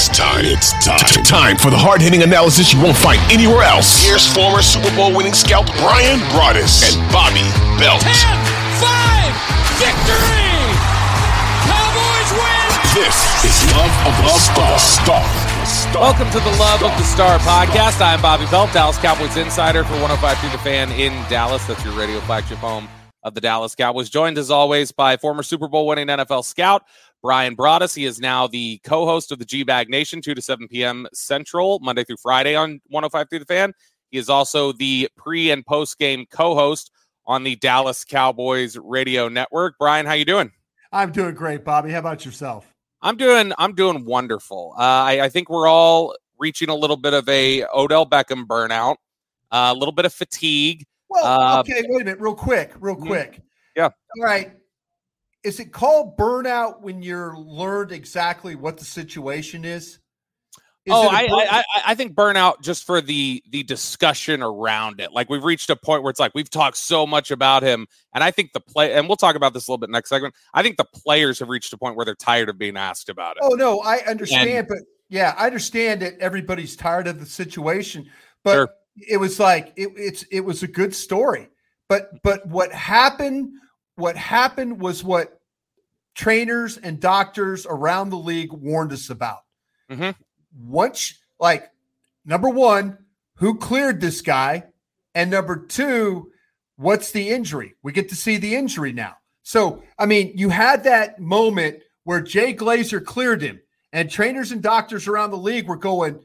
It's time. It's time. It's time. Time for the hard hitting analysis you won't find anywhere else. Here's former Super Bowl winning scout Bryan Broaddus and Bobby Belt. 10 5 victory! Cowboys win! This is Love of the Star. Star. Star. Welcome to the Love of the Star podcast. I'm Bobby Belt, Dallas Cowboys insider for 105.3 The Fan in Dallas. That's your radio flagship home of the Dallas Cowboys. Joined as always by former Super Bowl winning NFL scout Bryan Broaddus. He is now the co-host of the G Bag Nation, 2 to 7 p.m. Central, Monday through Friday on 105 Through The Fan. He is also the pre and post game co-host on the Dallas Cowboys radio network. Bryan, how you doing? I'm doing great, Bobby. How about yourself? I'm doing I'm doing wonderful. Uh, I, I, think we're all reaching a little bit of a Odell Beckham burnout, uh, a little bit of fatigue. Well, uh, okay, wait a minute, real quick, real mm-hmm. quick. Yeah. All right. Is it called burnout when you're learned exactly what the situation is? is oh, I, I I think burnout just for the the discussion around it. Like we've reached a point where it's like we've talked so much about him, and I think the play, and we'll talk about this a little bit next segment. I think the players have reached a point where they're tired of being asked about it. Oh no, I understand, and, but yeah, I understand that everybody's tired of the situation, but sure. it was like it, it's it was a good story, but but what happened what happened was what trainers and doctors around the league warned us about. Mm-hmm. Once, like, number one, who cleared this guy? And number two, what's the injury? We get to see the injury now. So, I mean, you had that moment where Jay Glazer cleared him, and trainers and doctors around the league were going,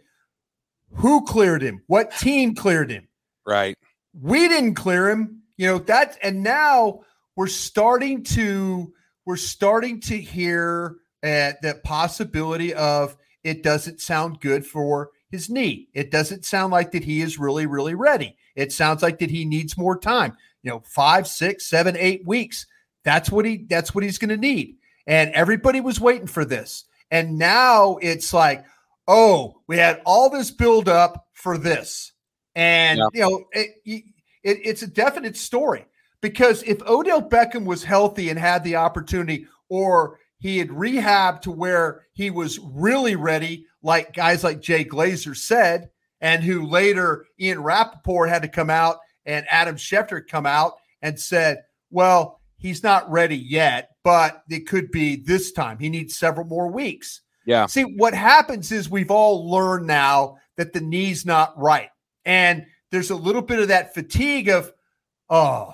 Who cleared him? What team cleared him? Right. We didn't clear him. You know, that, and now we're starting to we're starting to hear uh, the possibility of it doesn't sound good for his knee. It doesn't sound like that he is really, really ready. It sounds like that he needs more time. You know, five, six, seven, eight weeks. That's what he. That's what he's going to need. And everybody was waiting for this. And now it's like, oh, we had all this build up for this, and yeah. you know, it, it, it's a definite story. Because if Odell Beckham was healthy and had the opportunity, or he had rehabbed to where he was really ready, like guys like Jay Glazer said, and who later Ian Rapoport had to come out and Adam Schefter come out and said, well, he's not ready yet, but it could be this time. He needs several more weeks. Yeah. See, what happens is we've all learned now that the knee's not right. And there's a little bit of that fatigue of, oh,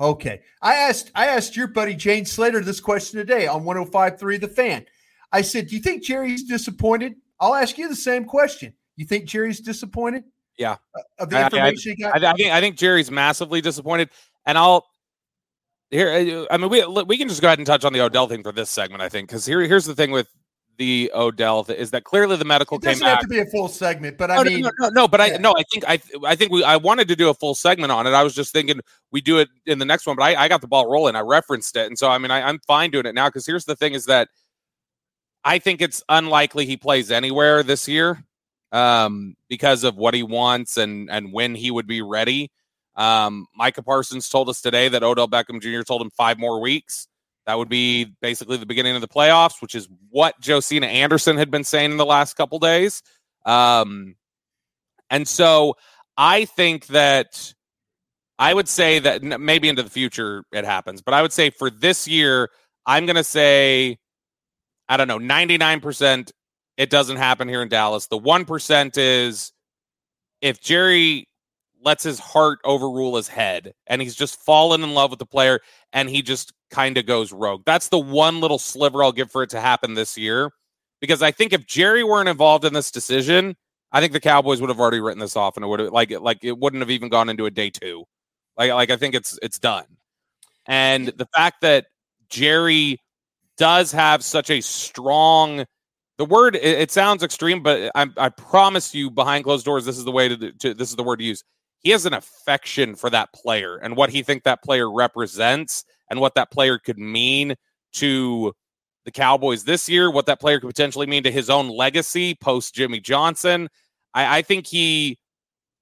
Okay. I asked I asked your buddy Jane Slater this question today on 105.3 The Fan. I said, Do you think Jerry's disappointed? I'll ask you the same question. You think Jerry's disappointed? Yeah. Uh, of the information I, I? I, I, think I think Jerry's massively disappointed. And I'll here I mean we we can just go ahead and touch on the Odell thing for this segment, I think, because here here's the thing with the Odell is that clearly the medical it doesn't came have back. to be a full segment, but I oh, mean, no, no, no, but yeah. I no, I think I I think we I wanted to do a full segment on it. I was just thinking we do it in the next one, but I, I got the ball rolling. I referenced it, and so I mean I, I'm fine doing it now because here's the thing: is that I think it's unlikely he plays anywhere this year um, because of what he wants and and when he would be ready. Um, Micah Parsons told us today that Odell Beckham Jr. told him five more weeks. That would be basically the beginning of the playoffs, which is what Josina Anderson had been saying in the last couple days. Um, and so I think that I would say that maybe into the future it happens, but I would say for this year, I'm going to say, I don't know, 99% it doesn't happen here in Dallas. The 1% is if Jerry lets his heart overrule his head and he's just fallen in love with the player and he just kind of goes rogue. That's the one little sliver I'll give for it to happen this year. Because I think if Jerry weren't involved in this decision, I think the Cowboys would have already written this off and it would have like like it wouldn't have even gone into a day two. Like like I think it's it's done. And the fact that Jerry does have such a strong the word it, it sounds extreme, but I, I promise you behind closed doors, this is the way to, to this is the word to use he has an affection for that player and what he think that player represents and what that player could mean to the Cowboys this year, what that player could potentially mean to his own legacy post Jimmy Johnson. I, I think he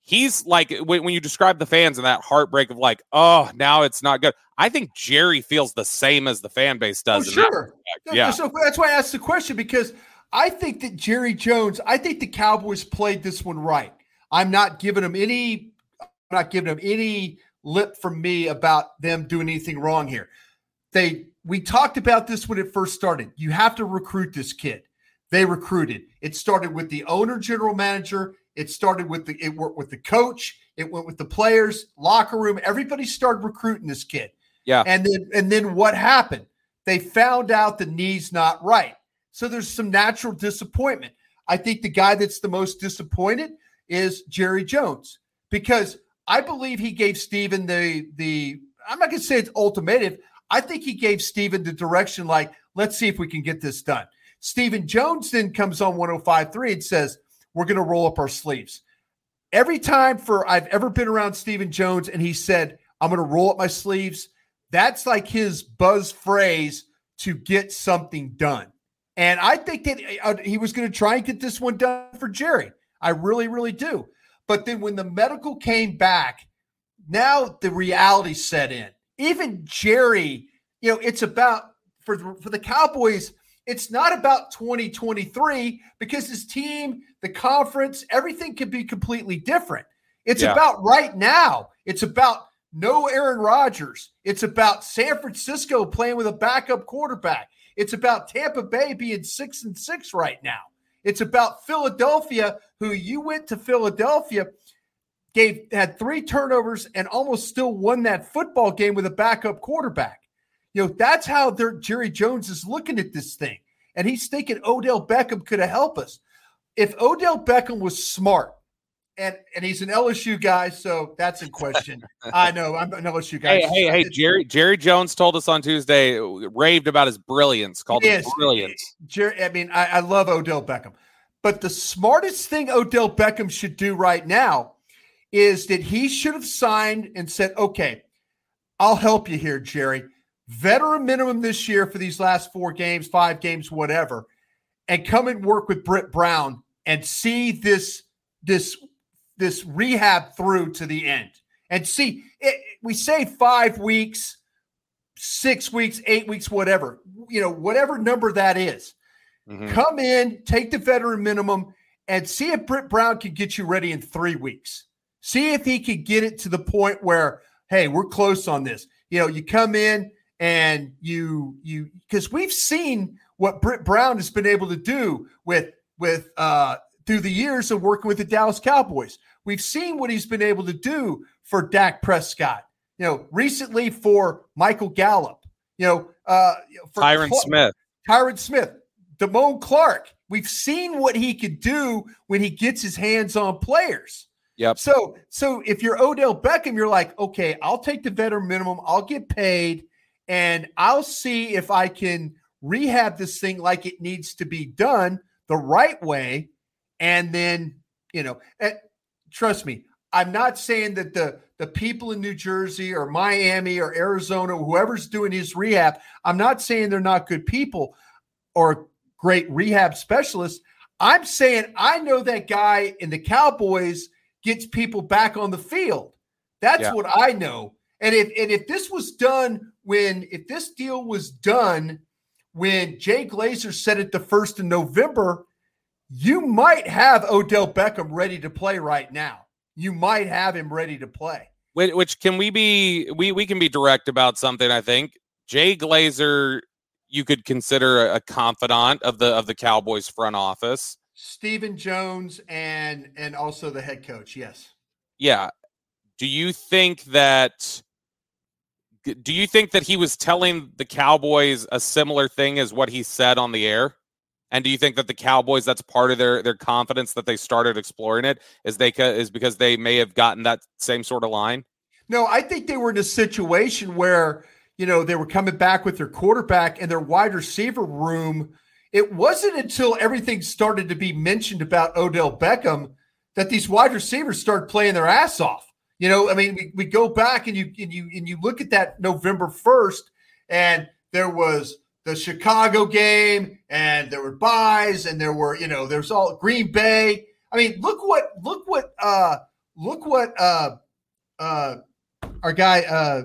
he's like when, when, you describe the fans and that heartbreak of like, oh, now it's not good. I think Jerry feels the same as the fan base oh, does. Oh, sure. Yeah. So that's why I asked the question because I think that Jerry Jones, I think the Cowboys played this one right. I'm not giving him any not giving them any lip from me about them doing anything wrong here. They we talked about this when it first started. You have to recruit this kid. They recruited. It started with the owner, general manager. It started with the it worked with the coach. It went with the players, locker room. Everybody started recruiting this kid. Yeah. And then and then what happened? They found out the knee's not right. So there's some natural disappointment. I think the guy that's the most disappointed is Jerry Jones because I believe he gave Stephen the the I'm not to say it's ultimative. I think he gave Stephen the direction like, let's see if we can get this done. Stephen Jones then comes on 105.3 and says, we're to roll up our sleeves. Every time for I've ever been around Stephen Jones and he said, I'm to roll up my sleeves, that's like his buzz phrase to get something done. And I think that uh, he was going to try and get this one done for Jerry. I really, really do. But then when the medical came back, now the reality set in. Even Jerry, you know, it's about for the, for the Cowboys, it's not about 2023 because his team, the conference, everything could be completely different. It's yeah. about right now. It's about no Aaron Rodgers. It's about San Francisco playing with a backup quarterback. It's about Tampa Bay being six and six right now. It's about Philadelphia, who you went to Philadelphia, gave had three turnovers and almost still won that football game with a backup quarterback. You know, that's how their Jerry Jones is looking at this thing. And he's thinking Odell Beckham could have helped us. If Odell Beckham was smart, and and he's an LSU guy, so that's in question. I know I'm an LSU guy. Hey, hey, hey, Jerry Jerry Jones told us on Tuesday, raved about his brilliance, called him brilliance. Jerry, I mean, I, I love Odell Beckham, but the smartest thing Odell Beckham should do right now is that he should have signed and said, "Okay, I'll help you here, Jerry. Veteran minimum this year for these last four games, five games, whatever, and come and work with Britt Brown and see this." this this rehab through to the end and see it, we say five weeks six weeks eight weeks whatever you know whatever number that is. Mm-hmm. come in take the veteran minimum and see if britt brown can get you ready in three weeks see if he could get it to the point where hey we're close on this you know you come in and you you because we've seen what britt brown has been able to do with with uh through the years of working with the dallas cowboys We've seen what he's been able to do for Dak Prescott. You know, recently for Michael Gallup. You know, uh, for Tyron Clark, Smith. Tyron Smith, DaMone Clark. We've seen what he could do when he gets his hands on players. Yep. So, so if you're Odell Beckham, you're like, okay, I'll take the veteran minimum. I'll get paid, and I'll see if I can rehab this thing like it needs to be done the right way, and then you know, trust me, I'm not saying that the the people in New Jersey or Miami or Arizona, whoever's doing his rehab, I'm not saying they're not good people or great rehab specialists. I'm saying I know that guy in the Cowboys gets people back on the field. That's yeah. what I know. And if and if this was done when if this deal was done when Jay Glazer said it the first of November, you might have Odell Beckham ready to play right now. You might have him ready to play. Which, which can we be? We we can be direct about something. I think Jay Glazer, you could consider a, a confidant of the of the Cowboys front office. Stephen Jones and and also the head coach. Yes. Yeah. Do you think that? Do you think that he was telling the Cowboys a similar thing as what he said on the air? And do you think that the Cowboys, that's part of their their confidence that they started exploring it, is they is because they may have gotten that same sort of line? No, I think they were in a situation where you know they were coming back with their quarterback and their wide receiver room. It wasn't until everything started to be mentioned about Odell Beckham that these wide receivers started playing their ass off. You know, I mean, we, we go back and you and you and you look at that November first, and there was the Chicago game, and there were byes, and there were, you know, there's all Green Bay. I mean, look what, look what, uh, look what, uh, uh, our guy, uh,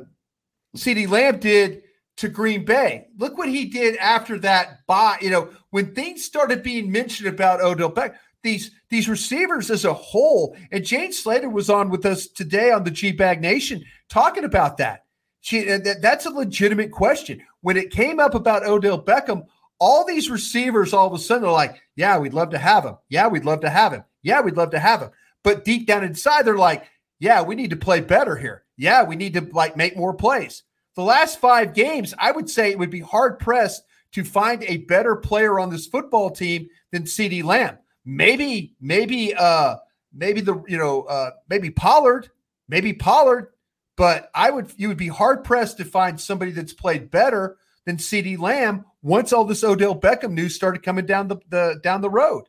CeeDee Lamb did to Green Bay. Look what he did after that bye. You know, when things started being mentioned about Odell Beck, these these receivers as a whole, and Jane Slater was on with us today on the G Bag Nation talking about that. She, that, that's a legitimate question. When it came up about Odell Beckham, all these receivers all of a sudden are like, yeah, we'd love to have him. Yeah, we'd love to have him. Yeah, we'd love to have him. But deep down inside, they're like, yeah, we need to play better here. Yeah, we need to like make more plays. The last five games, I would say it would be hard pressed to find a better player on this football team than CeeDee Lamb. Maybe, maybe, uh, maybe the you know, uh, maybe Pollard, maybe Pollard, but I would you would be hard pressed to find somebody that's played better than CeeDee Lamb once all this Odell Beckham news started coming down the, the down the road.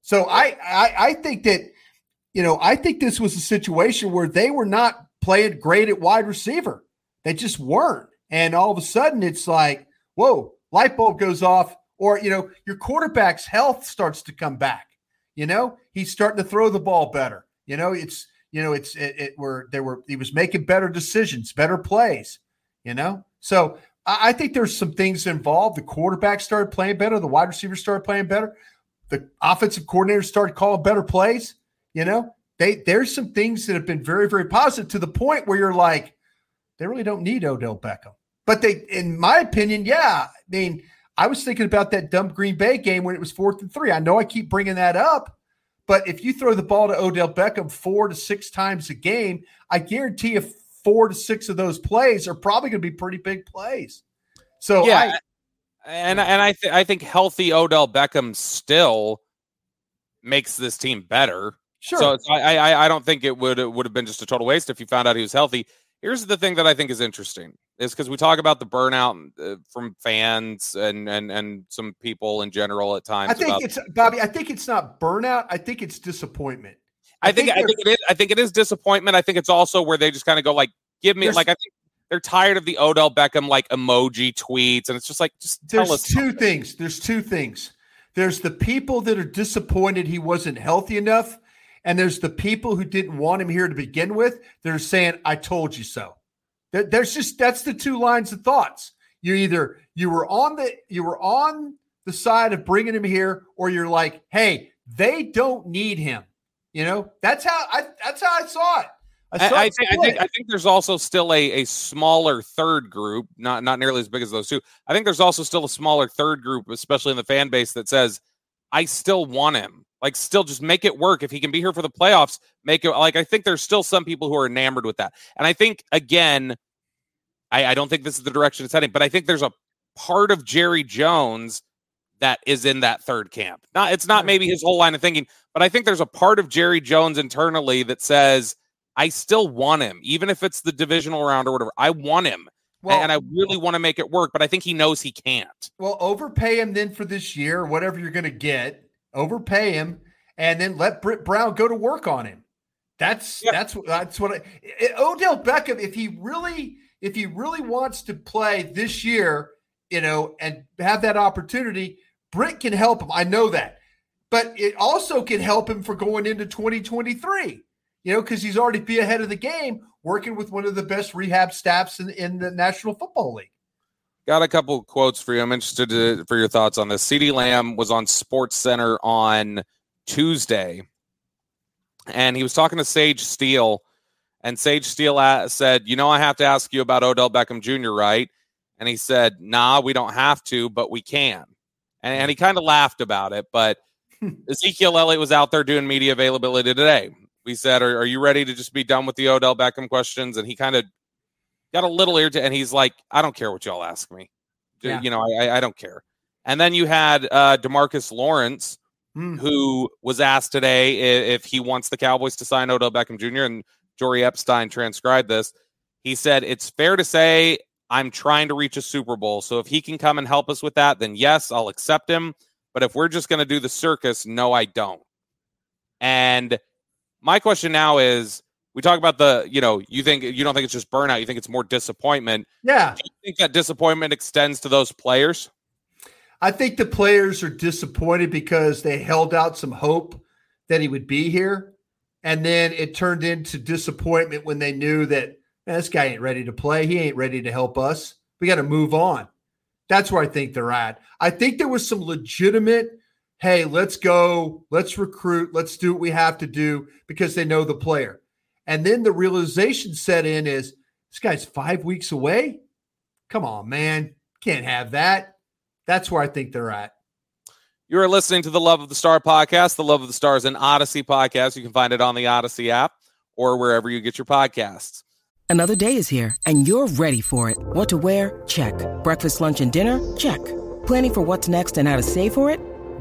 So I, I I think that you know I think this was a situation where they were not playing great at wide receiver. They just weren't. And all of a sudden it's like, whoa, light bulb goes off, or you know, your quarterback's health starts to come back. You know, he's starting to throw the ball better. You know, it's you know, it's it, it were there were he was making better decisions, better plays, you know. So I, I think there's some things involved. The quarterback started playing better, the wide receivers started playing better, the offensive coordinator started calling better plays. You know, they there's some things that have been very, very positive to the point where you're like, they really don't need Odell Beckham. But they, in my opinion, yeah. I mean, I was thinking about that dumb Green Bay game when it was fourth and three. I know I keep bringing that up, but if you throw the ball to Odell Beckham four to six times a game, I guarantee you four to six of those plays are probably going to be pretty big plays. So yeah, I, and and I th- I think healthy Odell Beckham still makes this team better. Sure. So I I I don't think it would it would have been just a total waste if you found out he was healthy. Here's the thing that I think is interesting is because we talk about the burnout uh, from fans and and and some people in general at times. I think about, it's Bobby. I think it's not burnout. I think it's disappointment. I, I think, think I think it is. I think it is disappointment. I think it's also where they just kind of go like, "Give me like." I think they're tired of the Odell Beckham like emoji tweets, and it's just like, just tell there's us. Two something. things. There's two things. There's the people that are disappointed he wasn't healthy enough, and there's the people who didn't want him here to begin with. They're saying, "I told you so." There's just that's the two lines of thoughts. You either you were on the you were on the side of bringing him here, or you're like, "Hey, they don't need him." You know, that's how I that's how I saw it. I, I, I, think, I, think, I think there's also still a, a smaller third group, not not nearly as big as those two. I think there's also still a smaller third group, especially in the fan base, that says, "I still want him." Like, still just make it work. If he can be here for the playoffs, make it like I think there's still some people who are enamored with that. And I think again, I, I don't think this is the direction it's heading, but I think there's a part of Jerry Jones that is in that third camp. Not it's not maybe his whole line of thinking, but I think there's a part of Jerry Jones internally that says, I still want him, even if it's the divisional round or whatever. I want him. Well, and I really want to make it work, but I think he knows he can't. Well, overpay him then for this year, whatever you're going to get overpay him, and then let Britt Brown go to work on him. That's that's that's what I, Odell Beckham. If he really if he really wants to play this year, you know, and have that opportunity, Britt can help him. I know that, but it also can help him for going into 2023. You know, because he's already be ahead of the game. Working with one of the best rehab staffs in, in the National Football League. Got a couple quotes for you. I'm interested to, for your thoughts on this. CeeDee Lamb was on Sports Center on Tuesday, and he was talking to Sage Steele, and Sage Steele said, "You know, I have to ask you about Odell Beckham Jr., right?" And he said, "Nah, we don't have to, but we can." And, and he kind of laughed about it, but Ezekiel Elliott was out there doing media availability today. We said, are, are you ready to just be done with the Odell Beckham questions? And he kind of got a little irritated, and he's like, I don't care what y'all ask me. Yeah. You know, I, I don't care. And then you had uh, DeMarcus Lawrence, mm. who was asked today if, if, he wants the Cowboys to sign Odell Beckham Jr. And Jori Epstein transcribed this. He said, It's fair to say I'm trying to reach a Super Bowl. So if he can come and help us with that, then yes, I'll accept him. But if we're just going to do the circus, no, I don't. And my question now is we talk about the, you know, you think you don't think it's just burnout, you think it's more disappointment. Yeah. Do you think that disappointment extends to those players? I think the players are disappointed because they held out some hope that he would be here. And then it turned into disappointment when they knew that this guy ain't ready to play. He ain't ready to help us. We got to move on. That's where I think they're at. I think there was some legitimate, hey, let's go, let's recruit, let's do what we have to do because they know the player. And then the realization set in is this guy's five weeks away. Come on, man. Can't have that. That's where I think they're at. You are listening to the Love of the Star podcast. The Love of the Stars an Audacy podcast. You can find it on the Audacy app or wherever you get your podcasts. Another day is here and you're ready for it. What to wear? Check. Breakfast, lunch, and dinner? Check. Planning for what's next and how to save for it?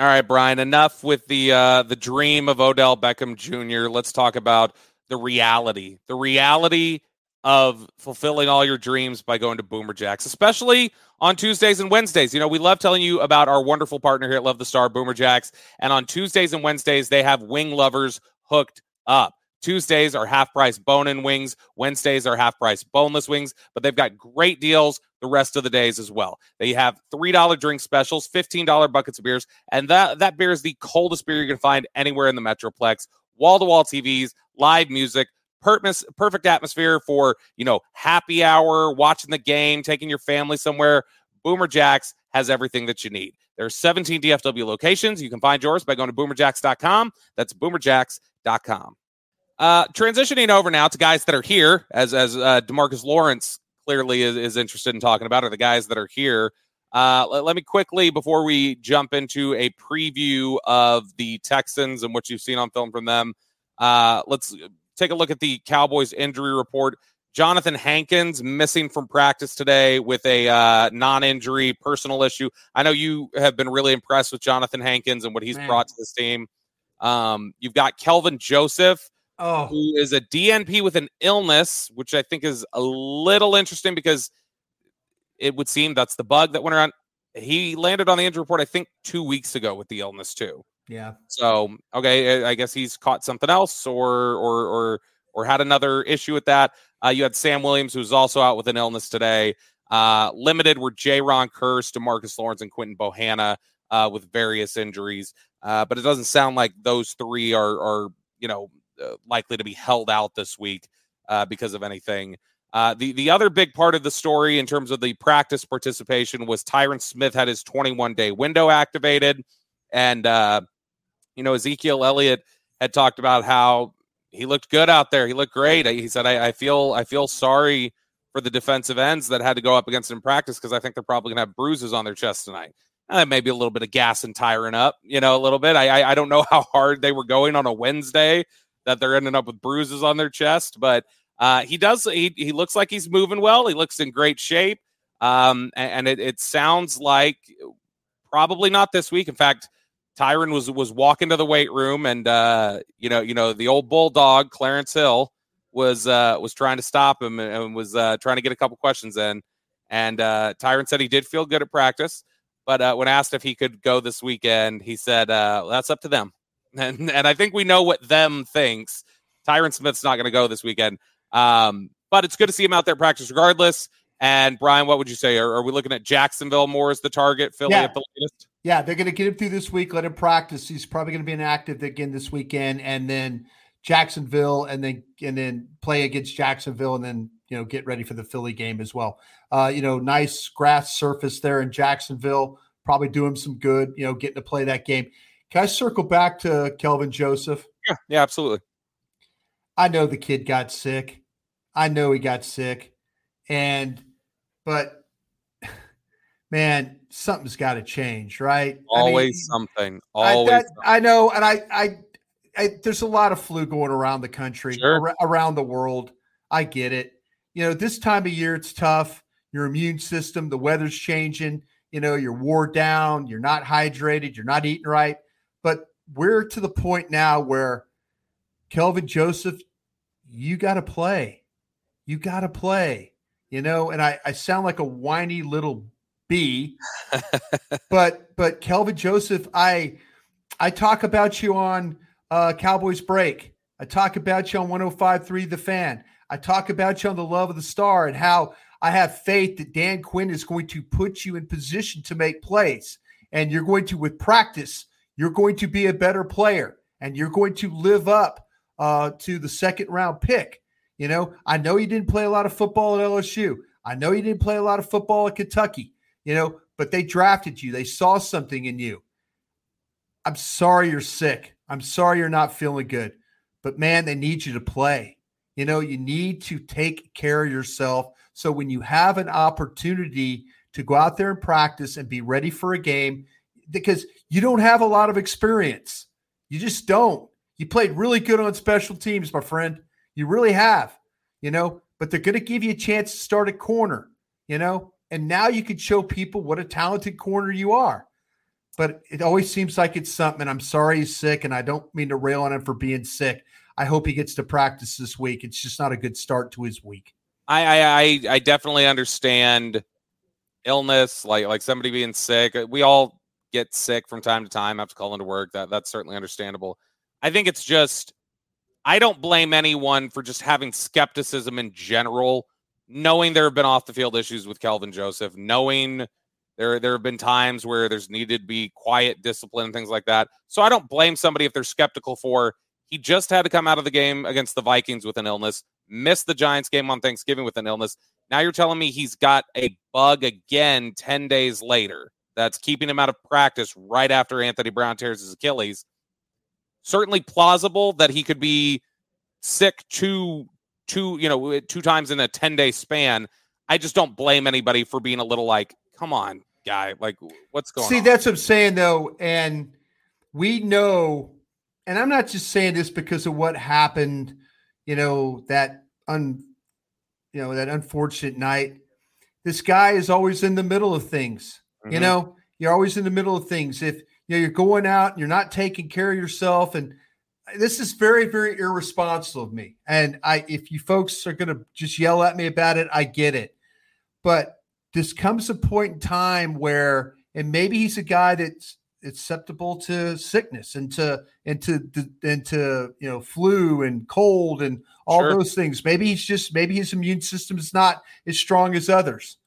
All right, Bryan. Enough with the uh, the dream of Odell Beckham Jr. Let's talk about the reality. The reality of fulfilling all your dreams by going to Boomer Jacks, especially on Tuesdays and Wednesdays. You know, we love telling you about our wonderful partner here at Love the Star, Boomer Jacks. And on Tuesdays and Wednesdays, they have wing lovers hooked up. Tuesdays are half price bone in wings. Wednesdays are half price boneless wings, but they've got great deals the rest of the days as well. They have $3 drink specials, $15 buckets of beers, and that, that beer is the coldest beer you can find anywhere in the Metroplex. Wall to wall TVs, live music, perfect atmosphere for, you know, happy hour, watching the game, taking your family somewhere. Boomer Jacks has everything that you need. There's 17 DFW locations. You can find yours by going to boomerjacks.com. That's boomerjacks.com. Uh, transitioning over now to guys that are here, as as uh, DeMarcus Lawrence clearly is, is interested in talking about, are the guys that are here. Uh, let, let, me quickly, before we jump into a preview of the Texans and what you've seen on film from them, uh, let's take a look at the Cowboys injury report. Jonathan Hankins missing from practice today with a uh, non-injury personal issue. I know you have been really impressed with Jonathan Hankins and what he's Man. brought to this team. Um, you've got Kelvin Joseph, oh. who is a DNP with an illness, which I think is a little interesting because it would seem that's the bug that went around. He landed on the injury report, I think, two weeks ago with the illness too. Yeah. So okay, I guess he's caught something else, or or or or had another issue with that. Uh, you had Sam Williams, who's also out with an illness today. Uh, limited were Jayron Kearse, DeMarcus Lawrence, and Quinton Bohanna uh, with various injuries. Uh, but it doesn't sound like those three are are you know likely to be held out this week uh, because of anything. Uh, the the other big part of the story in terms of the practice participation was Tyron Smith had his 21 day window activated, and uh, you know Ezekiel Elliott had talked about how he looked good out there. He looked great. He said, I, I feel I feel sorry for the defensive ends that had to go up against him in practice because I think they're probably gonna have bruises on their chest tonight." uh, maybe a little bit of gas and tiring up, you know, a little bit. I, I, I don't know how hard they were going on a Wednesday that they're ending up with bruises on their chest, but uh, he does. He he looks like he's moving well. He looks in great shape, um, and, and it, it sounds like probably not this week. In fact, Tyron was was walking to the weight room, and uh, you know, you know, the old bulldog Clarence Hill was uh, was trying to stop him and, and was uh, trying to get a couple questions in. And uh, Tyron said he did feel good at practice. But uh, when asked if he could go this weekend, he said, uh, that's up to them. And, and I think we know what them thinks. Tyron Smith's not going to go this weekend. Um, but it's good to see him out there practice regardless. And Bryan, what would you say? Are, are, we looking at Jacksonville more as the target, Philly yeah. at the latest? Yeah, they're going to get him through this week, let him practice. He's probably going to be inactive again this weekend, and then Jacksonville, and then and then play against Jacksonville, and then you know get ready for the Philly game as well. Uh, you know, nice grass surface there in Jacksonville, probably do him some good. You know, getting to play that game. Can I circle back to Kelvin Joseph? Yeah, yeah, absolutely. I know the kid got sick. I know he got sick, and but man, something's got to change, right? Always I mean, something. Always. I, that, something. I know, and I, I, I, there's a lot of flu going around the country, sure. ar- around the world. I get it. You know, this time of year it's tough. Your immune system, the weather's changing. You know, you're wore down. You're not hydrated. You're not eating right. We're to the point now where Kelvin Joseph, you got to play. You got to play. You know, and I, I sound like a whiny little bee, but but Kelvin Joseph, I I talk about you on uh, Cowboys Break. I talk about you on 105.3 The Fan. I talk about you on the love of the star and how I have faith that Dan Quinn is going to put you in position to make plays. And you're going to, with practice, you're going to be a better player and you're going to live up uh, to the second round pick. You know, I know you didn't play a lot of football at LSU. I know you didn't play a lot of football at Kentucky, you know, but they drafted you. They saw something in you. I'm sorry you're sick. I'm sorry you're not feeling good, but man, they need you to play. You know, you need to take care of yourself. So when you have an opportunity to go out there and practice and be ready for a game, because you don't have a lot of experience, you just don't. You played really good on special teams, my friend. You really have, you know, but they're going to give you a chance to start at corner, you know, and now you can show people what a talented corner you are. But it always seems like it's something. I'm sorry he's sick, and I don't mean to rail on him for being sick. I hope he gets to practice this week. It's just not a good start to his week. I I I definitely understand illness, like like somebody being sick. We all get sick from time to time, have to call into work. That that's certainly understandable. I think it's just I don't blame anyone for just having skepticism in general, knowing there have been off the field issues with Kelvin Joseph, knowing there there have been times where there's needed to be quiet discipline and things like that. So I don't blame somebody if they're skeptical for he just had to come out of the game against the Vikings with an illness, missed the Giants game on Thanksgiving with an illness. Now you're telling me he's got a bug again 10 days later that's keeping him out of practice right after Anthony Brown tears his Achilles. Certainly plausible that he could be sick two two, you know, two times in a 10-day span. I just don't blame anybody for being a little like, come on, guy. Like, what's going See, on? See, that's what I'm saying though. And we know and I'm not just saying this because of what happened, you know, that un you know, that unfortunate night. This guy is always in the middle of things. Mm-hmm. You know, you're always in the middle of things. If you know you're going out and you're not taking care of yourself and this is very very irresponsible of me and i if you folks are going to just yell at me about it i get it but this comes a point in time where and maybe he's a guy that's susceptible to sickness and to and to and to you know flu and cold and all sure. those things. Maybe he's just maybe his immune system is not as strong as others.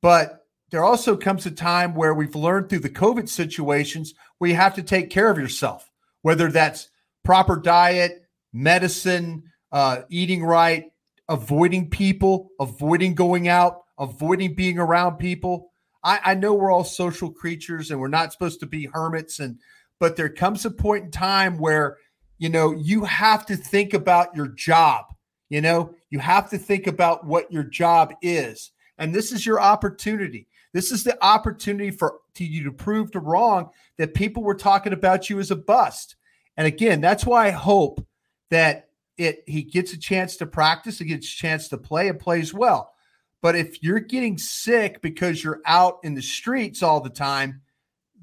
But there also comes a time where we've learned through the COVID situations where you have to take care of yourself, whether that's proper diet, medicine, uh, eating right, avoiding people, avoiding going out, avoiding being around people. I, I know we're all social creatures and we're not supposed to be hermits and but there comes a point in time where you know you have to think about your job you know? You have to think about what your job is. And this is your opportunity This is the opportunity for to you to prove to wrong that people were talking about you as a bust. And again, that's why I hope that it he gets a chance to practice, he gets a chance to play and plays well. But if you're getting sick because you're out in the streets all the time,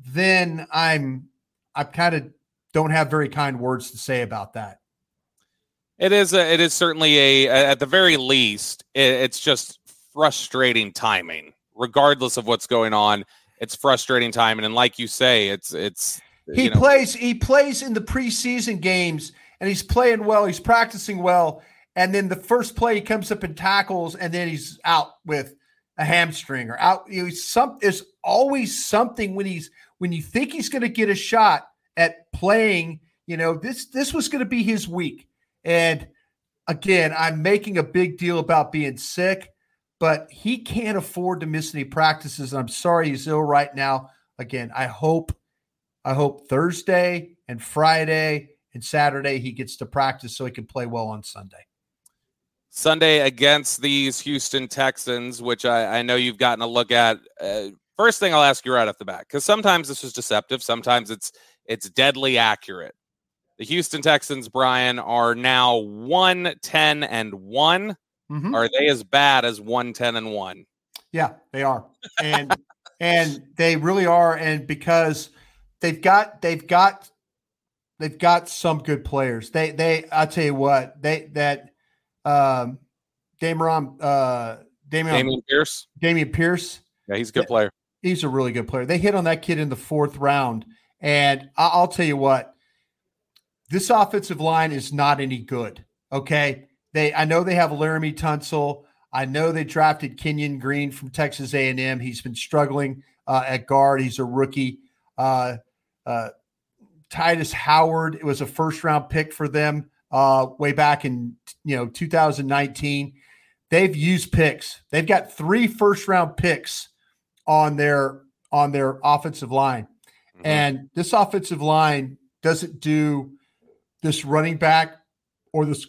then I'm I kind of don't have very kind words to say about that. It is a, it is certainly a at the very least it, it's just frustrating timing regardless of what's going on it's frustrating time, and and like you say it's it's he know, plays he plays in the preseason games and he's playing well he's practicing well and then the first play he comes up and tackles and then he's out with a hamstring or out you know some there's always something when he's when you think he's going to get a shot at playing you know this this was going to be his week. And again, I'm making a big deal about being sick, but he can't afford to miss any practices. And I'm sorry he's ill right now. Again, I hope, I hope Thursday and Friday and Saturday he gets to practice so he can play well on Sunday. Sunday against these Houston Texans, which I, I know you've gotten a look at. Uh, first thing I'll ask you right off the bat, because sometimes this is deceptive, sometimes it's it's deadly accurate. The Houston Texans, Bryan, are now 110 and one. Mm-hmm. Are they as bad as 110 and one? Yeah, they are. And and they really are. And because they've got they've got they've got some good players. They they I tell you what, they that um Damian uh Damian, Dameon Pierce. Dameon Pierce. Yeah, he's a good player. He's a really good player. They hit on that kid in the fourth round. And I'll tell you what, this offensive line is not any good. Okay. They I know they have Laremy Tunsil. I know they drafted Kenyon Green from Texas A&M. He's been struggling uh, at guard. He's a rookie. Uh, uh, Tytus Howard. It was a first round pick for them uh, way back in you know 2019. They've used picks. They've got three first round picks on their on their offensive line, mm-hmm. and this offensive line doesn't do this running back or this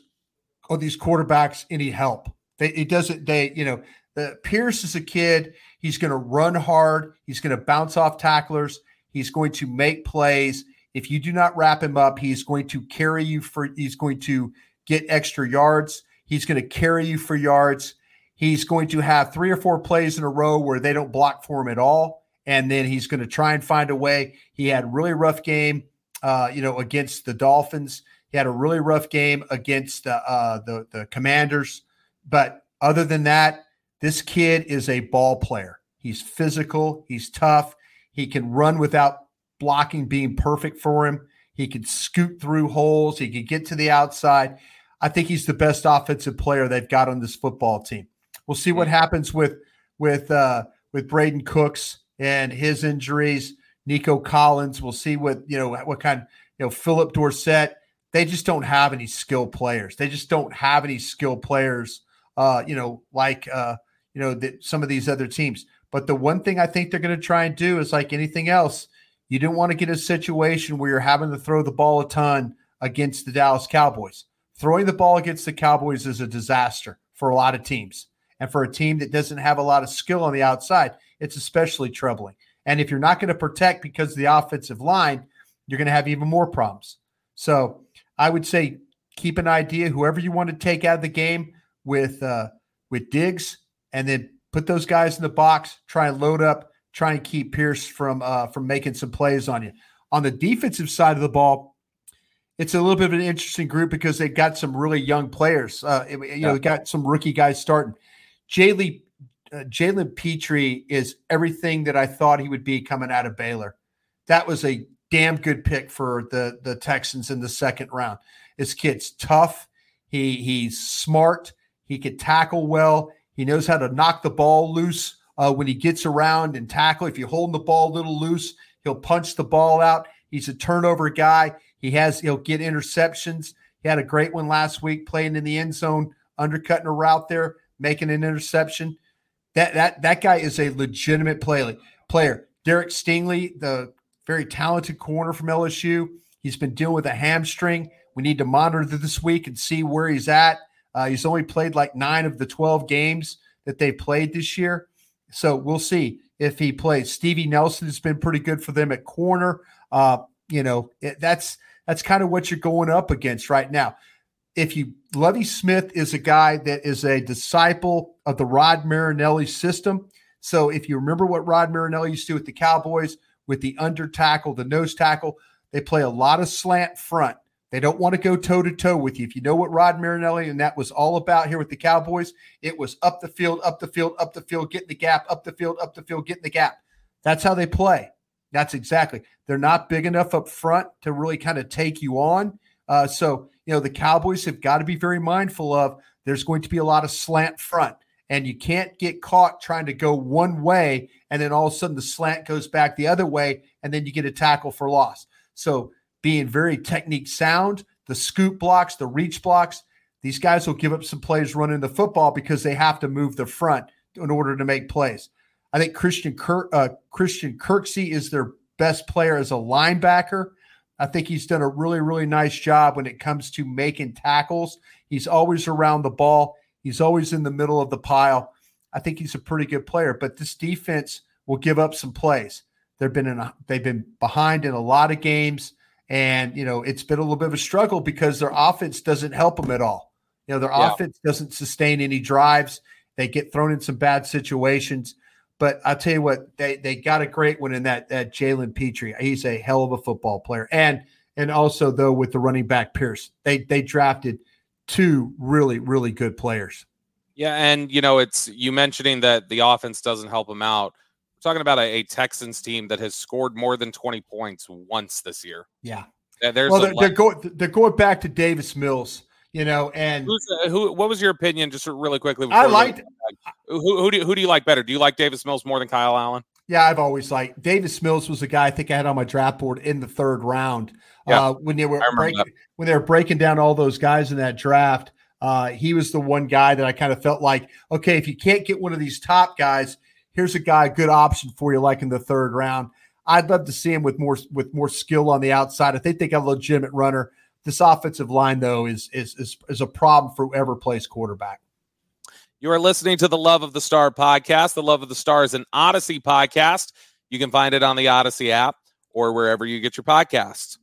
or these quarterbacks any help. They, it doesn't. They you know the Pierce is a kid. He's going to run hard. He's going to bounce off tacklers. He's going to make plays. If you do not wrap him up, he's going to carry you for. He's going to get extra yards. He's going to carry you for yards. He's going to have three or four plays in a row where they don't block for him at all, and then he's going to try and find a way. He had a really rough game uh, you know, against the Dolphins. He had a really rough game against uh, uh, the the Commanders, but other than that, this kid is a ball player. He's physical. He's tough. He can run without blocking being perfect for him. He can scoot through holes. He can get to the outside. I think he's the best offensive player they've got on this football team. We'll see what happens with with uh, with Brandin Cooks and his injuries. Nico Collins. We'll see what you know what kind. You know, Phillip Dorsett. They just don't have any skilled players. They just don't have any skilled players. Uh, you know, like uh, you know that some of these other teams. But the one thing I think they're going to try and do is like anything else. You don't want to get a situation where you're having to throw the ball a ton against the Dallas Cowboys. Throwing the ball against the Cowboys is a disaster for a lot of teams. And for a team that doesn't have a lot of skill on the outside, it's especially troubling. And if you're not going to protect because of the offensive line, you're going to have even more problems. So I would say keep an idea whoever you want to take out of the game with uh, with Diggs, and then put those guys in the box. Try and load up. Try and keep Pierce from uh, from making some plays on you. On the defensive side of the ball, it's a little bit of an interesting group because they got some really young players. Uh, you know, got some rookie guys starting. Jalen uh, Jalen Pitre is everything that I thought he would be coming out of Baylor. That was a damn good pick for the the Texans in the second round. This kid's tough. He he's smart. He can tackle well. He knows how to knock the ball loose uh, when he gets around and tackle. If you hold the ball a little loose, he'll punch the ball out. He's a turnover guy. He has he'll get interceptions. He had a great one last week playing in the end zone, undercutting a route there, making an interception. That that that guy is a legitimate play, player. Derek Stingley, the very talented corner from LSU, he's been dealing with a hamstring. We need to monitor this week and see where he's at. Uh, he's only played like nine of the 12 games that they played this year. So we'll see. if he plays. Steven Nelson has been pretty good for them at corner. Uh, you know, it, that's that's kind of what you're going up against right now. If you Lovie Smith is a guy that is a disciple of the Rod Marinelli system. So if you remember what Rod Marinelli used to do with the Cowboys with the under tackle, the nose tackle, they play a lot of slant front. They don't want to go toe to toe with you. If you know what Rod Marinelli and that was all about here with the Cowboys, it was up the field, up the field, up the field, get in the gap, up the field, up the field, get in the gap. That's how they play. That's exactly. They're not big enough up front to really kind of take you on. Uh, so, you know, the Cowboys have got to be very mindful of there's going to be a lot of slant front, and you can't get caught trying to go one way and then all of a sudden the slant goes back the other way and then you get a tackle for loss. So, being very technique sound, the scoop blocks, the reach blocks, these guys will give up some plays running the football because they have to move the front in order to make plays. I think Christian Kirk, uh, Christian Kirksey is their best player as a linebacker. I think he's done a really, really nice job when it comes to making tackles. He's always around the ball. He's always in the middle of the pile. I think he's a pretty good player, but this defense will give up some plays. They've been in a, they've been behind in a lot of games, and you know it's been a little bit of a struggle because their offense doesn't help them at all. You know their yeah. offense doesn't sustain any drives. They get thrown in some bad situations. But I'll tell you what, they they got a great one in that that Jalen Pitre. He's a hell of a football player, and and also though with the running back Pierce, they they drafted two really really good players. Yeah, and you know it's you mentioning that the offense doesn't help them out. We're talking about a, a Texans team that has scored more than twenty points once this year. Yeah, yeah there's well, they're, they're going they're going back to Davis Mills you know, and uh, who? What was your opinion, just really quickly? I liked. Who, who do you, who do you like better? Do you like Davis Mills more than Kyle Allen? Yeah, I've always liked Davis Mills was a guy I think I had on my draft board in the third round. Yeah, uh, when they were breaking, when they were breaking down all those guys in that draft, uh, he was the one guy that I kind of felt like, okay, if you can't get one of these top guys, here's a guy, a good option for you, like in the third round. I'd love to see him with more with more skill on the outside. I think they got a legitimate runner. This offensive line, though, is is is, is a problem for whoever plays quarterback. You are listening to the Love of the Star podcast. The Love of the Star is an Audacy podcast. You can find it on the Audacy app or wherever you get your podcasts.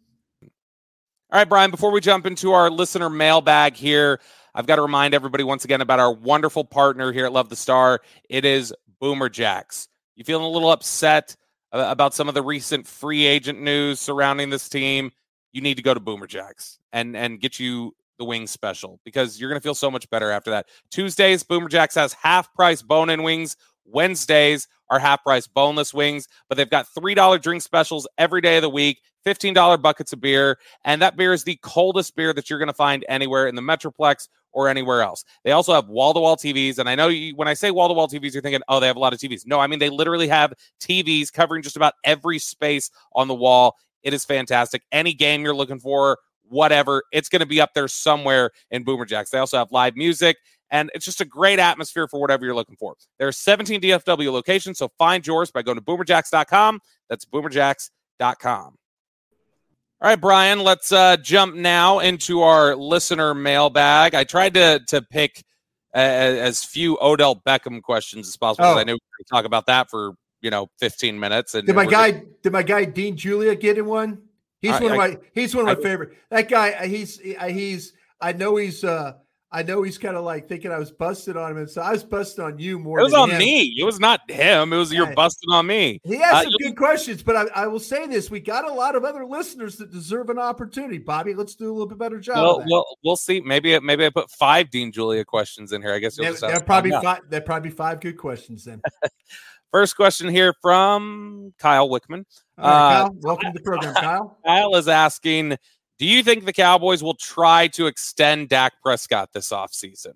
All right, Bryan, before we jump into our listener mailbag here, I've got to remind everybody once again about our wonderful partner here at Love the Star. It is Boomer Jacks. You feeling a little upset uh, about some of the recent free agent news surrounding this team? you need to go to Boomer Jacks and and get you the wings special because you're going to feel so much better after that. Tuesdays, Boomer Jacks has half price bone in wings. Wednesdays are half price boneless wings, but they've got $3 drink specials every day of the week, $15 buckets of beer. And that beer is the coldest beer that you're going to find anywhere in the Metroplex or anywhere else. They also have wall to wall TVs. And I know you, when I say wall to wall TVs, you're thinking, oh, they have a lot of TVs. No, I mean, they literally have TVs covering just about every space on the wall. It is fantastic. Any game you're looking for, whatever, it's going to be up there somewhere in Boomer Jacks. They also have live music, and it's just a great atmosphere for whatever you're looking for. There are 17 DFW locations, so find yours by going to boomerjacks.com. That's boomerjacks.com. All right, Bryan, let's uh, jump now into our listener mailbag. I tried to to pick uh, as few Odell Beckham questions as possible. Oh. I knew we were going to talk about that for you know 15 minutes. And did my guy just... did my guy Dean Julia get in one? He's I, one of my he's one of my I, favorite. That guy he's he's I know he's uh I know he's kind of like thinking I was busted on him, and so I was busted on you more. It was on him. me. It was not him. It was you're busted on me. He has uh, some good questions, but I, I, will say this: we got a lot of other listeners that deserve an opportunity. Bobby, let's do a little bit better job. Well, well, we'll see. Maybe maybe I put five Dean Julia questions in here. I guess there, there probably five. There probably five good questions then. First question here from Kyle Wickman. Right, uh, Kyle, welcome to the program, Kyle. Kyle is asking Do you think the Cowboys will try to extend Dak Prescott this offseason?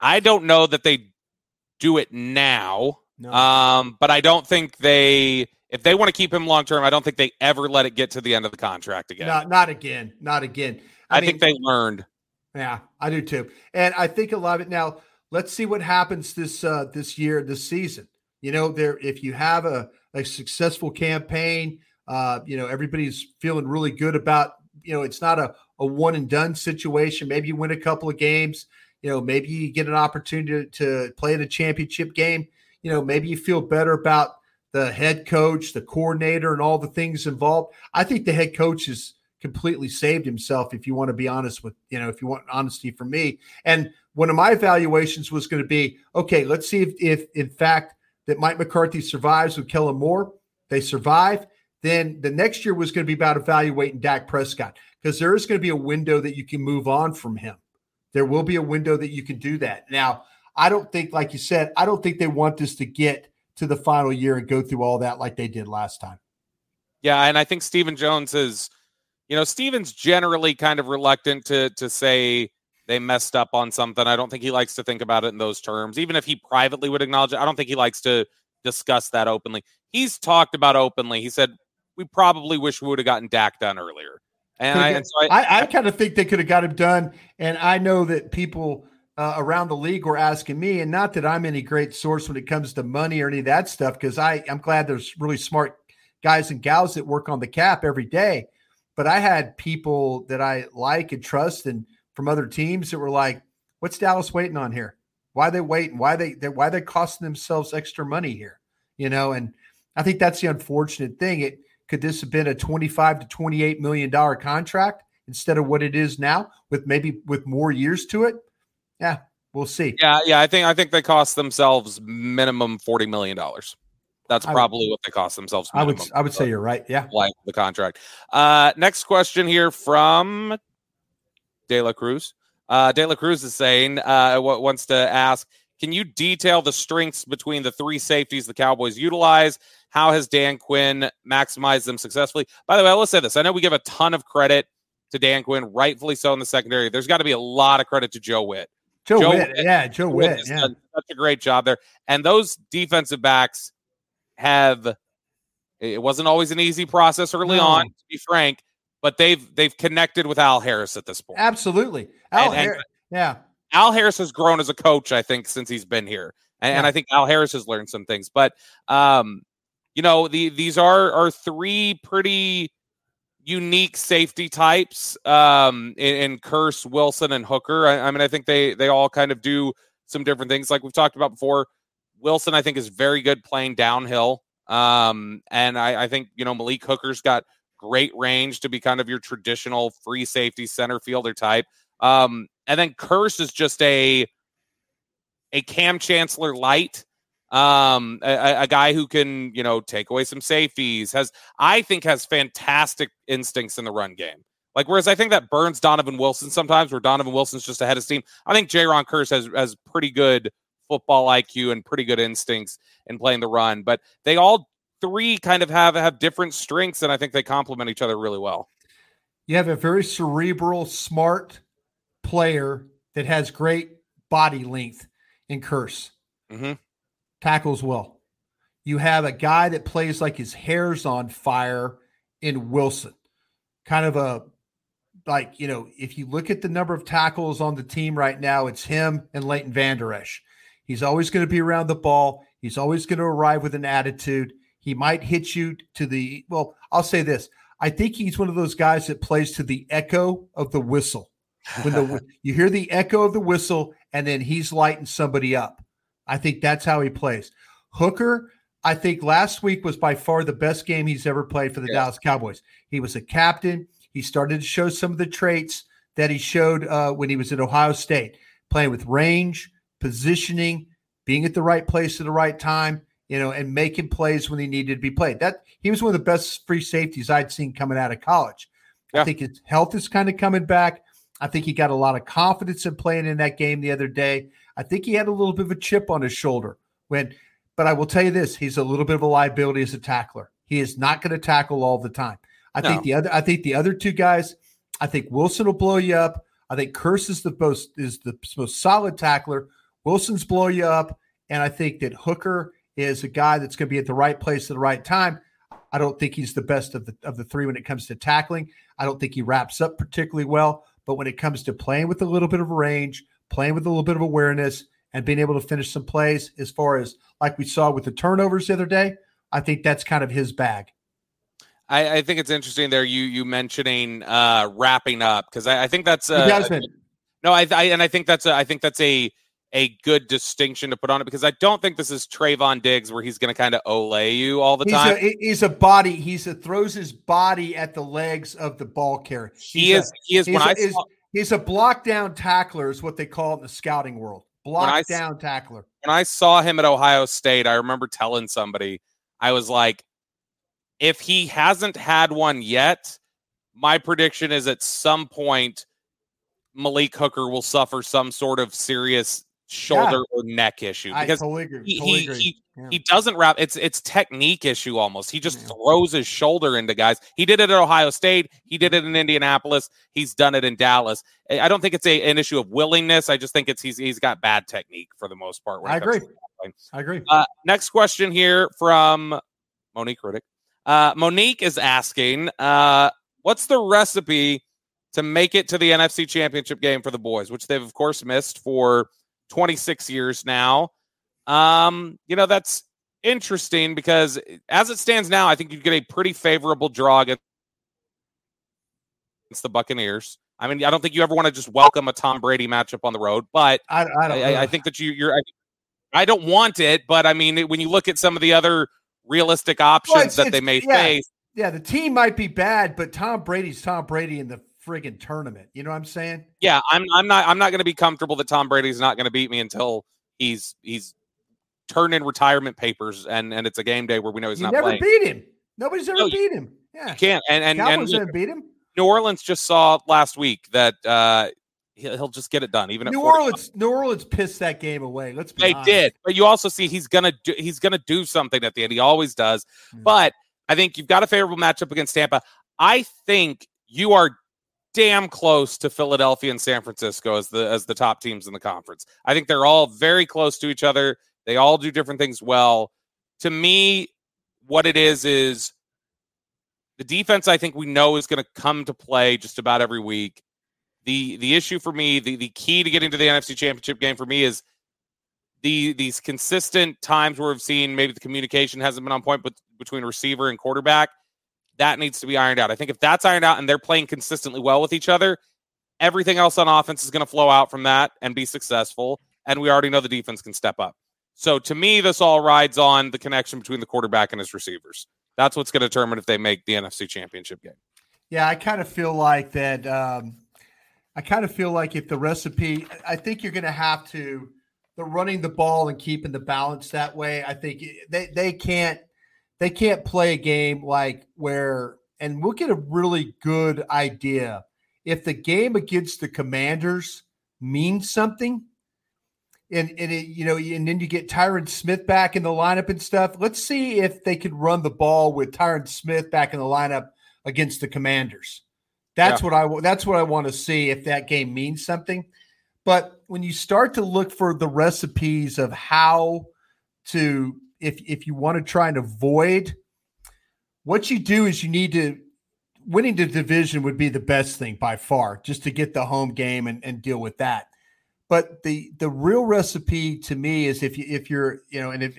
I don't know that they do it now. No. Um, but I don't think they if they want to keep him long term, I don't think they ever let it get to the end of the contract again. No, not again. Not again. I, I mean, think they learned. Yeah, I do too. And I think a lot of it now let's see what happens this uh, this year, this season. You know, there if you have a, a successful campaign, uh, you know, everybody's feeling really good about, you know, it's not a, a one and done situation. Maybe you win a couple of games, you know, maybe you get an opportunity to, to play in a championship game. you know, maybe you feel better about the head coach, the coordinator, and all the things involved. I think the head coach has completely saved himself, if you want to be honest with, you know, if you want honesty from me. And one of my evaluations was going to be okay, let's see if, if in fact that Mike McCarthy survives with Kellen Moore. They survive. Then the next year was going to be about evaluating Dak Prescott because there is going to be a window that you can move on from him. There will be a window that you can do that. Now, I don't think, like you said, I don't think they want this to get to the final year and go through all that like they did last time. Yeah, and I think Stephen Jones is, you know, Stephen's generally kind of reluctant to to say they messed up on something. I don't think he likes to think about it in those terms. Even if he privately would acknowledge it, I don't think he likes to discuss that openly. He's talked about openly. He said we probably wish we would have gotten Dak done earlier. And, I, and so I, I, I kind of think they could have got him done. And I know that people uh, around the league were asking me, and not that I'm any great source when it comes to money or any of that stuff, because I I'm glad there's really smart guys and gals that work on the cap every day. But I had people that I like and trust, and from other teams that were like, "What's Dallas waiting on here? Why are they waiting? Why they why are they costing themselves extra money here?" You know, and I think that's the unfortunate thing. It could this have been a 25 to 28 million dollar contract instead of what it is now with maybe with more years to it? Yeah, we'll see. Yeah, yeah, I think I think they cost themselves minimum 40 million dollars. That's probably would, what they cost themselves. I would I would say you're right. Yeah. Like the contract. Uh next question here from De La Cruz. Uh De La Cruz is saying uh what wants to ask can you detail the strengths between the three safeties the Cowboys utilize? How has Dan Quinn maximized them successfully? By the way, I will say this. I know we give a ton of credit to Dan Quinn, rightfully so in the secondary. There's got to be a lot of credit to Joe Whitt. Joe, Joe Whitt, Whitt, yeah, Joe Whitt, yeah. such a great job there. And those defensive backs have it wasn't always an easy process early no. on, to be frank, but they've they've connected with Al Harris at this point. Absolutely. Al Harris. Yeah. Al Harris has grown as a coach, I think, since he's been here, and, yeah. and I think Al Harris has learned some things. But um, you know, the these are are three pretty unique safety types um, in, in Kearse, Wilson, and Hooker. I, I mean, I think they they all kind of do some different things, like we've talked about before. Wilson, I think, is very good playing downhill. Um, and I, I, think, you know, Malik Hooker's got great range to be kind of your traditional free safety center fielder type. Um, and then Kearse is just a a Kam Chancellor light, um, a, a, guy who can you know take away some safeties. Has I think has fantastic instincts in the run game. Like whereas I think that burns Donovan Wilson sometimes, where Donovan Wilson's just ahead of steam. I think Jayron Kearse has has pretty good football IQ and pretty good instincts in playing the run. But they all three kind of have have different strengths, and I think they complement each other really well. You have a very cerebral, smart player that has great body length in Kearse. Mm-hmm. Tackles well. You have a guy that plays like his hair's on fire in Wilson. Kind of a like, you know, if you look at the number of tackles on the team right now, it's him and Leighton Vander Esch. He's always going to be around the ball. He's always going to arrive with an attitude. He might hit you to the, well, I'll say this. I think he's one of those guys that plays to the echo of the whistle when the you hear the echo of the whistle and then he's lighting somebody up. I think that's how he plays. Hooker, I think last week was by far the best game he's ever played for the yeah. Dallas Cowboys. He was a captain. He started to show some of the traits that he showed uh, when he was at Ohio State, playing with range, positioning, being at the right place at the right time, you know, and making plays when he needed to be played. That he was one of the best free safeties I'd seen coming out of college. Yeah. I think his health is kind of coming back. I think he got a lot of confidence in playing in that game the other day. I think he had a little bit of a chip on his shoulder when, but I will tell you this: he's a little bit of a liability as a tackler. He is not going to tackle all the time. I no. think the other, I think the other two guys, I think Wilson will blow you up. I think Kearse is the most is the most solid tackler. Wilson's blow you up, and I think that Hooker is a guy that's going to be at the right place at the right time. I don't think he's the best of the of the three when it comes to tackling. I don't think he wraps up particularly well. But when it comes to playing with a little bit of range, playing with a little bit of awareness, and being able to finish some plays, as far as like we saw with the turnovers the other day, I think that's kind of his bag. I, I think it's interesting there you you mentioning uh, wrapping up because I, I, think that's uh. No, I, I and I think that's a, I think that's a a good distinction to put on it because I don't think this is Trevon Diggs where he's going to kind of olay you all the he's time. A, he's a body. He's a throws his body at the legs of the ball carrier. He's he is. A, he is. When a, I saw, he's a block down tackler, is what they call it in the scouting world. Block I, down tackler. When I saw him at Ohio State, I remember telling somebody, I was like, if he hasn't had one yet, my prediction is at some point Malik Hooker will suffer some sort of serious shoulder Yeah. or neck issue I because totally agree. he, totally he, he, Yeah. he doesn't wrap it's it's technique issue almost he just Yeah. throws his shoulder into guys he did it at ohio state he did it in indianapolis he's done it in dallas i I don't think it's a, an issue of willingness i just think it's he's he's got bad technique for the most part I agree. I agree. Uh, next question here from Monique Riddick. Uh, Monique is asking, uh, what's the recipe to make it to the NFC Championship game for the boys, which they've of course missed for 26 years now. Um, you know that's interesting because as it stands now, I think you get a pretty favorable draw against the Buccaneers. I mean, I don't think you ever want to just welcome a Tom Brady matchup on the road, but I, I don't. I, I- think that you, you're. I, I don't want it, but I mean, when you look at some of the other realistic options it's- that they may yeah. face, yeah, the team might be bad, but Tom Brady's Tom Brady in the friggin' tournament. You know what I'm saying? yeah, I'm. I'm not. I'm not going to be comfortable that Tom Brady's not going to beat me until he's he's turned in retirement papers and and it's a game day where we know he's you not never playing. beat him. Nobody's ever No, beat him. Yeah, You can't. And and and Cowboys look, never beat him. New Orleans just saw last week that uh he'll, he'll just get it done. Even New Orleans, New Orleans pissed that game away. Let's be They honest. did, but you also see he's gonna do, he's gonna do something at the end. He always does. Mm. But I think you've got a favorable matchup against Tampa. I think you are damn close to Philadelphia and San Francisco as the as the top teams in the conference. I think they're all very close to each other. They all do different things well. To me, what it is is the defense I think we know is going to come to play just about every week. The the issue for me, the, the key to getting to the NFC championship game for me is the these consistent times where we've seen maybe the communication hasn't been on point but between receiver and quarterback. That needs to be ironed out. I think if that's ironed out and they're playing consistently well with each other, everything else on offense is going to flow out from that and be successful. And we already know the defense can step up. So to me, this all rides on the connection between the quarterback and his receivers. That's what's going to determine if they make the NFC championship game. Yeah, I kind of feel like that. Um, I kind of feel like if the recipe, I think you're going to have to the running the ball and keeping the balance that way. I think they they can't they can't play a game like where and we'll get a really good idea if the game against the Commanders means something. And, and it, you know, and then you get Tyron Smith back in the lineup and stuff. Let's see if they could run the ball with Tyron Smith back in the lineup against the Commanders. That's what I that's what I want to see if that game means something. But when you start to look for the recipes of how to if if you want to try and avoid what you do is you need to winning the division would be the best thing by far just to get the home game and, and deal with that. But the the real recipe to me is if you if you're you know and if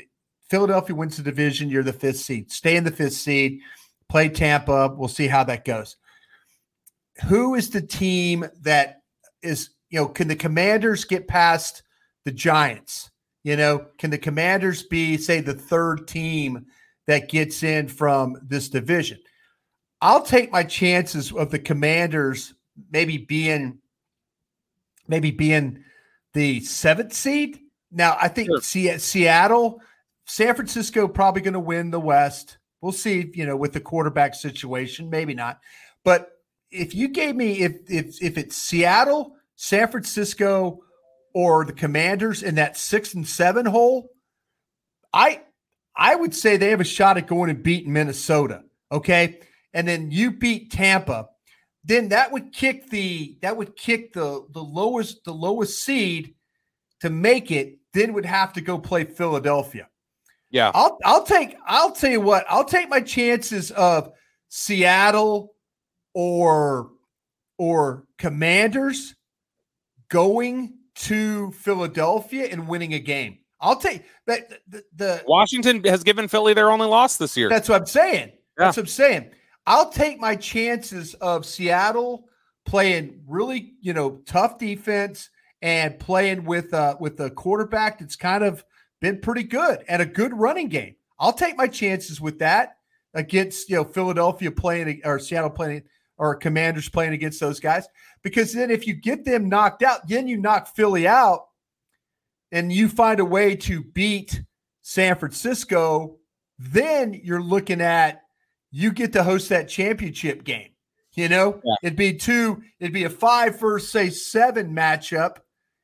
Philadelphia wins the division, you're the fifth seed. Stay in the fifth seed, play Tampa. We'll see how that goes. Who is the team that is, you know, can the commanders get past the Giants? You know, can the commanders be, say, the third team that gets in from this division? I'll take my chances of the commanders maybe being maybe being the seventh seed. Now, I think Sure. Se- Seattle, San Francisco probably going to win the West. We'll see, you know, with the quarterback situation, maybe not. But if you gave me if if if it's Seattle, San Francisco, or the Commanders in that six and seven hole, I I would say they have a shot at going and beating Minnesota. Okay. And then you beat Tampa, then that would kick the that would kick the the lowest the lowest seed to make it, then would have to go play Philadelphia. Yeah. I'll I'll take I'll tell you what, I'll take my chances of Seattle or or Commanders going to Philadelphia and winning a game. I'll take that the, the Washington has given Philly their only loss this year. that's what I'm saying. That's what I'm saying. I'll take my chances of Seattle playing really, you know, tough defense and playing with uh, with a quarterback that's kind of been pretty good and a good running game. I'll take my chances with that against you know Philadelphia playing or Seattle playing or Commanders playing against those guys because then if you get them knocked out, then you knock Philly out and you find a way to beat San Francisco, then you're looking at you get to host that championship game. You know, yeah. it'd be two, it'd be a five versus say seven matchup,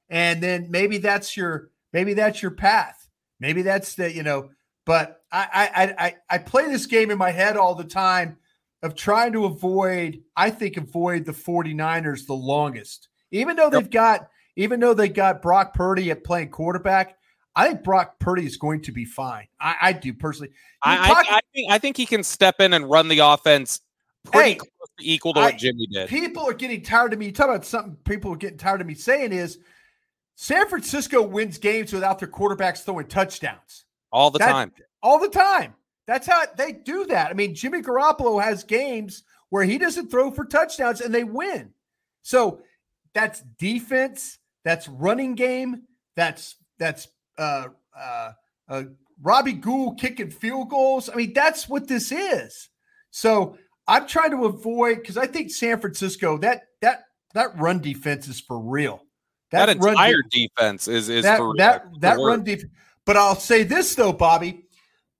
and then maybe that's your maybe that's your path. Maybe that's the you know. But I I I I play this game in my head all the time of trying to avoid. I think avoid the 49ers the longest, even though they've got even though they got Brock Purdy at playing quarterback. I think Brock Purdy is going to be fine. I, I do personally. I, talk- I, I, think I think he can step in and run the offense pretty hey, close to equal to what Jimmy did. People are getting tired of me. Talk about something people are getting tired of me saying is San Francisco wins games without their quarterbacks throwing touchdowns. All the that, time. All the time. That's how they do that. I mean, Jimmy Garoppolo has games where he doesn't throw for touchdowns and they win. So that's defense, that's running game, that's that's uh uh, uh Robbie Gould kicking field goals. I mean, that's what this is. So I'm trying to avoid because I think San Francisco that that that run defense is for real. That, that entire de- defense is is that for, that that run defense. But I'll say this though, Bobby,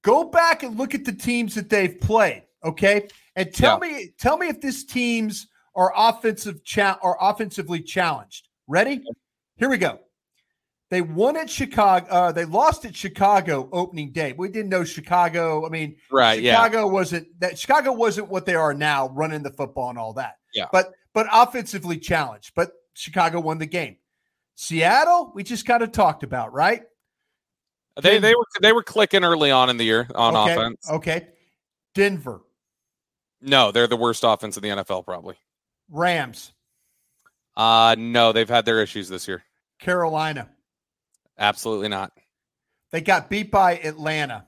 go back and look at the teams that they've played, okay, and tell yeah. me tell me if these teams are offensive cha- are offensively challenged. Ready? Here we go. They won at Chicago. Uh, they lost at Chicago opening day. We didn't know Chicago. I mean, right? Chicago yeah. wasn't that. Chicago wasn't what they are now, running the football and all that. Yeah. But but offensively challenged. But Chicago won the game. Seattle, we just kind of talked about, right? They they were they were clicking early on in the year on okay, offense. Okay. Denver. No, they're the worst offense in the NFL, probably. Rams. Uh no, they've had their issues this year. Carolina. Absolutely not. They got beat by Atlanta.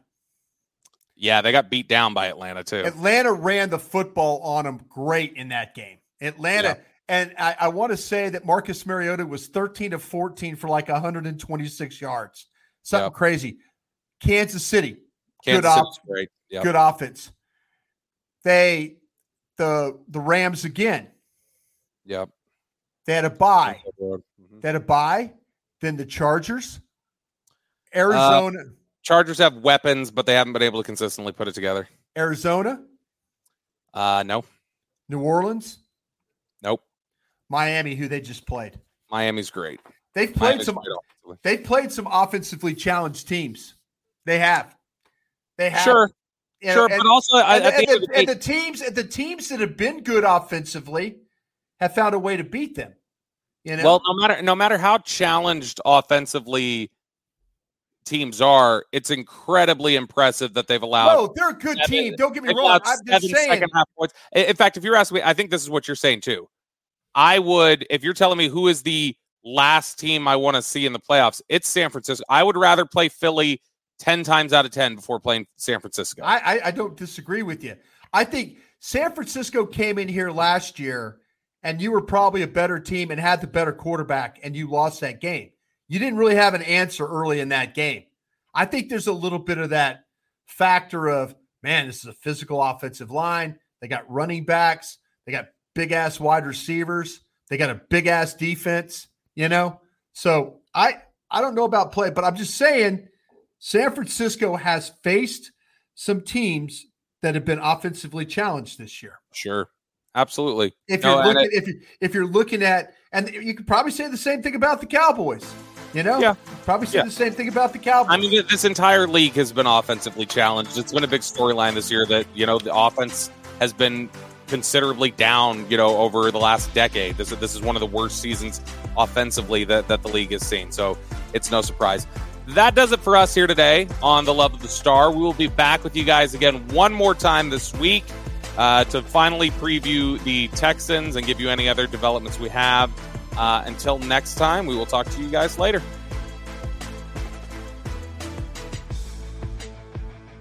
Yeah, they got beat down by Atlanta too. Atlanta ran the football on them great in that game. Atlanta, yeah. and I, I want to say that Marcus Mariota was 13 of 14 for like 126 yards. Something yep. crazy. Kansas City, Kansas good, great. Yep. good offense. They the the Rams again. Yep. They had a bye. Mm-hmm. They had a bye. Then the Chargers, Arizona. Uh, Chargers have weapons, but they haven't been able to consistently put it together. Arizona. Uh, no. New Orleans. Nope. Miami, who they just played. Miami's great. They've played Miami's some. They've played some offensively challenged teams. They have. They have. Sure. You know, sure, and, but also, I, and, and, the, and the teams, the teams that have been good offensively, have found a way to beat them. You know? Well, no matter no matter how challenged offensively teams are, it's incredibly impressive that they've allowed. No, they're a good seven, team. Don't get me wrong. I'm just saying. Second half points. In fact, if you're asking me, I think this is what you're saying too. I would, if you're telling me who is the last team I want to see in the playoffs, it's San Francisco. I would rather play Philly 10 times out of 10 before playing San Francisco. I, I, I don't disagree with you. I think San Francisco came in here last year and you were probably a better team and had the better quarterback and you lost that game. You didn't really have an answer early in that game. I think there's a little bit of that factor of, man, this is a physical offensive line. They got running backs, they got big ass wide receivers, they got a big ass defense, you know? So I I don't know about play, but I'm just saying San Francisco has faced some teams that have been offensively challenged this year. Sure. Absolutely. If you're looking, if you if you're looking at, and you could probably say the same thing about the Cowboys. You know, yeah, probably say yeah. the same thing about the Cowboys. I mean, this entire league has been offensively challenged. It's been a big storyline this year that you know the offense has been considerably down. You know, over the last decade, this is this is one of the worst seasons offensively that that the league has seen. So it's no surprise. That does it for us here today on the Love of the Star. We will be back with you guys again one more time this week uh, to finally preview the Texans and give you any other developments we have. Uh, until next time, we will talk to you guys later.